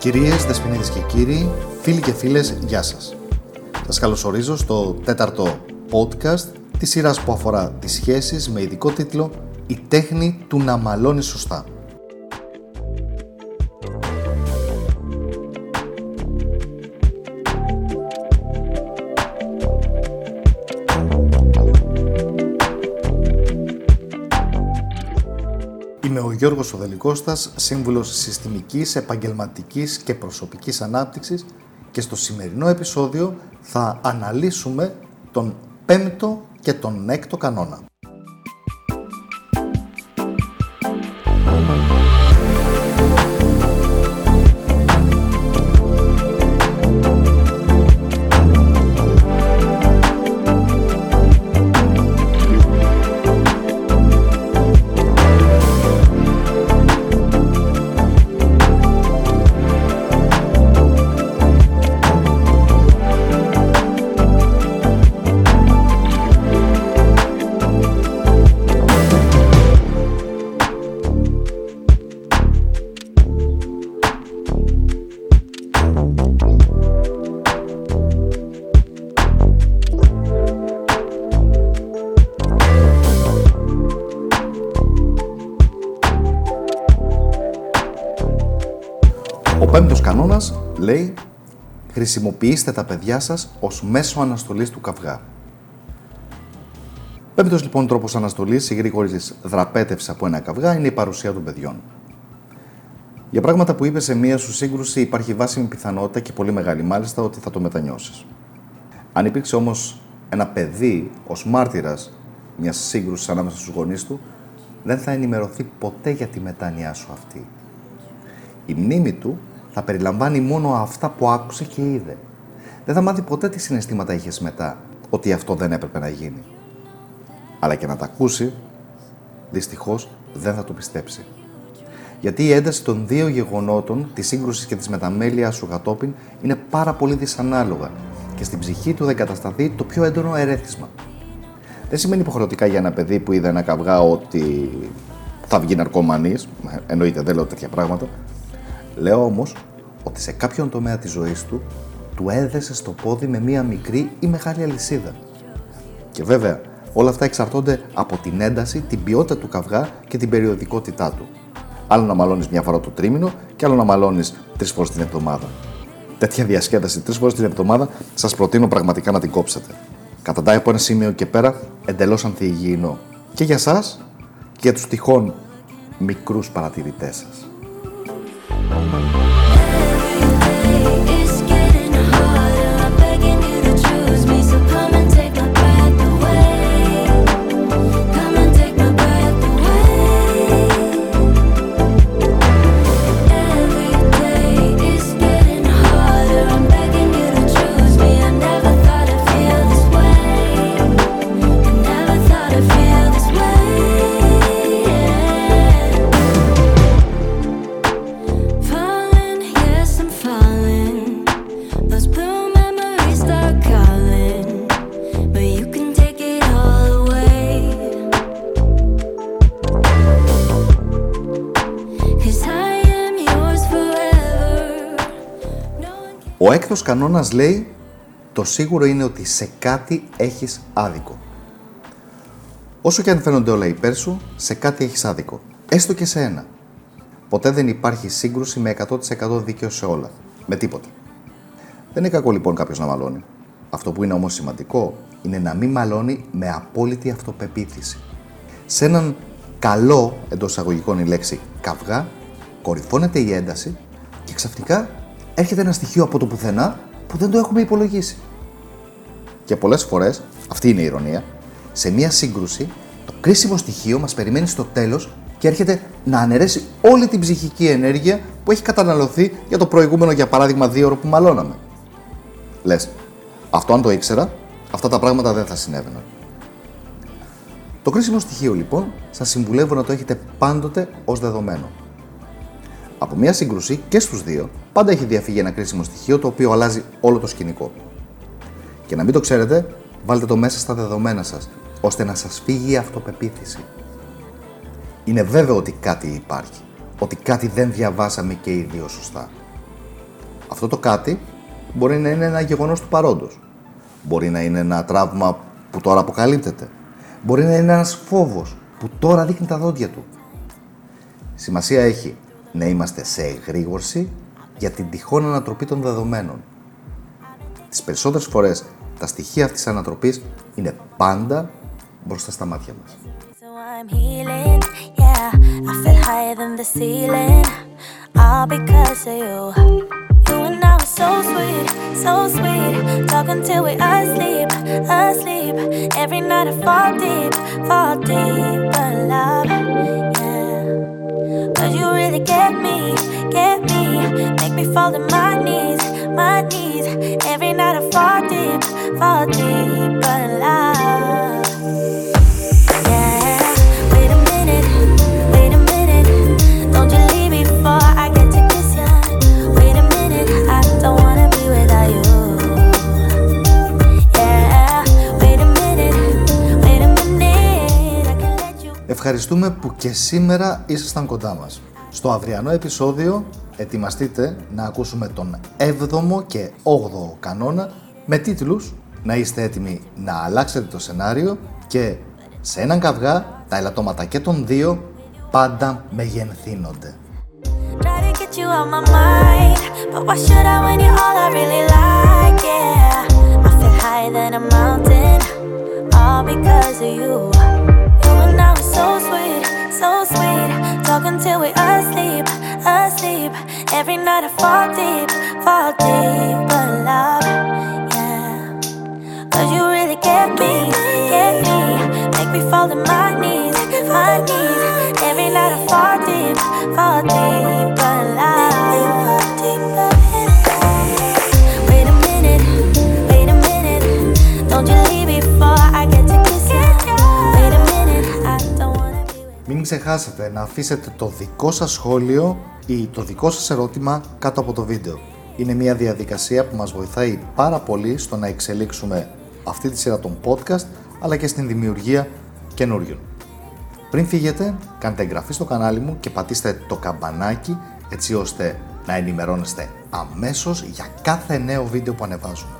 Κυρίες, δεσποινίδες και κύριοι, φίλοι και φίλες, γεια σας. Σας καλωσορίζω στο τέταρτο podcast της σειράς που αφορά τις σχέσεις με ειδικό τίτλο «Η τέχνη του να μαλώνεις σωστά». Γιώργος Οδελικώστας, σύμβουλος συστημικής, επαγγελματικής και προσωπικής ανάπτυξης και στο σημερινό επεισόδιο θα αναλύσουμε τον πέμπτο και τον έκτο κανόνα. Πέμπτος κανόνας λέει χρησιμοποιήστε τα παιδιά σας ως μέσο αναστολής του καυγά. Πέμπτος λοιπόν τρόπος αναστολής ή γρήγορης δραπέτευση από ένα καυγά είναι η παρουσία των παιδιών. Για πράγματα που είπε σε μία σου σύγκρουση υπάρχει βάσιμη πιθανότητα και πολύ μεγάλη μάλιστα ότι θα το μετανιώσεις. Αν υπήρξε όμως ένα παιδί ως μάρτυρας μιας σύγκρουσης ανάμεσα στους γονείς του, δεν θα ενημερωθεί ποτέ για τη μετάνοιά σου αυτή. Η μνήμη του θα περιλαμβάνει μόνο αυτά που άκουσε και είδε. Δεν θα μάθει ποτέ τι συναισθήματα είχες μετά, ότι αυτό δεν έπρεπε να γίνει. Αλλά και να τα ακούσει, δυστυχώς δεν θα το πιστέψει. Γιατί η ένταση των δύο γεγονότων, της σύγκρουσης και της μεταμέλειας σου κατόπιν, είναι πάρα πολύ δυσανάλογα και στην ψυχή του δεν κατασταθεί το πιο έντονο ερέθισμα. Δεν σημαίνει υποχρεωτικά για ένα παιδί που είδε ένα καυγά ότι θα βγει ναρκωμανής. Εννοείται, δεν λέω τέτοια πράγματα. Λέω όμως ότι σε κάποιον τομέα της ζωής του του έδεσε στο πόδι με μία μικρή ή μεγάλη αλυσίδα. Και βέβαια, όλα αυτά εξαρτώνται από την ένταση, την ποιότητα του καυγά και την περιοδικότητά του. Άλλο να μαλώνεις μια φορά το τρίμηνο και άλλο να μαλώνεις τρεις φορές την εβδομάδα. Τέτοια διασκέδαση τρεις φορές την εβδομάδα σας προτείνω πραγματικά να την κόψετε. Καταντάει από ένα σημείο και πέρα εντελώς ανθιυγιεινό. Και για εσά και για τους τυχόν μικρούς παρατηρητές σας. moment. Ο έκτος κανόνας λέει το σίγουρο είναι ότι σε κάτι έχεις άδικο. Όσο και αν φαίνονται όλα υπέρ σου, σε κάτι έχεις άδικο. Έστω και σε ένα. Ποτέ δεν υπάρχει σύγκρουση με 100% δίκαιο σε όλα. Με τίποτα. Δεν είναι κακό λοιπόν κάποιος να μαλώνει. Αυτό που είναι όμως σημαντικό είναι να μην μαλώνει με απόλυτη αυτοπεποίθηση. Σε έναν καλό εντός εισαγωγικών η λέξη καυγά, κορυφώνεται η ένταση και ξαφνικά έρχεται ένα στοιχείο από το πουθενά που δεν το έχουμε υπολογίσει. Και πολλές φορές, αυτή είναι η ηρωνία, σε μία σύγκρουση το κρίσιμο στοιχείο μας περιμένει στο τέλος και έρχεται να αναιρέσει όλη την ψυχική ενέργεια που έχει καταναλωθεί για το προηγούμενο, για παράδειγμα, δύο ώρο που μαλώναμε. Λες, αυτό αν το ήξερα, αυτά τα πράγματα δεν θα συνέβαιναν. Το κρίσιμο στοιχείο λοιπόν σας συμβουλεύω να το έχετε πάντοτε ως δεδομένο. Από μια σύγκρουση και στους δύο πάντα έχει διαφύγει ένα κρίσιμο στοιχείο το οποίο αλλάζει όλο το σκηνικό. Και να μην το ξέρετε, βάλτε το μέσα στα δεδομένα σας, ώστε να σας φύγει η αυτοπεποίθηση. Είναι βέβαιο ότι κάτι υπάρχει, ότι κάτι δεν διαβάσαμε και οι δύο σωστά. Αυτό το κάτι μπορεί να είναι ένα γεγονός του παρόντος. Μπορεί να είναι ένα τραύμα που τώρα αποκαλύπτεται. Μπορεί να είναι ένας φόβος που τώρα δείχνει τα δόντια του. Σημασία έχει να είμαστε σε εγρήγορση για την τυχόν ανατροπή των δεδομένων. Τις περισσότερες φορές τα στοιχεία αυτής της ανατροπής είναι πάντα μπροστά στα μάτια μας. Cause you really get me, get me. Make me fall to my knees, my knees. Every night I fall deep, fall deep, but love. Ευχαριστούμε που και σήμερα ήσασταν κοντά μας. Στο αυριανό επεισόδιο ετοιμαστείτε να ακούσουμε τον 7ο και 8ο κανόνα με τίτλους να είστε έτοιμοι να αλλάξετε το σενάριο και σε έναν καυγά τα ελαττώματα και των δύο πάντα μεγενθύνονται. Try to get you out my mind, but why should I when you're all; I really like? Yeah, I feel higher than a mountain, all because of you. So sweet, so sweet, talking till we asleep, asleep. Every night I fall deep, fall deep, but love, yeah. Cause you really get me, get me, make me fall to my knees, my knees. Every night I fall deep, ξεχάσετε να αφήσετε το δικό σας σχόλιο ή το δικό σας ερώτημα κάτω από το βίντεο. Είναι μια διαδικασία που μας βοηθάει πάρα πολύ στο να εξελίξουμε αυτή τη σειρά των podcast αλλά και στην δημιουργία καινούριων. Πριν φύγετε, κάντε εγγραφή στο κανάλι μου και πατήστε το καμπανάκι έτσι ώστε να ενημερώνεστε αμέσως για κάθε νέο βίντεο που ανεβάζουμε.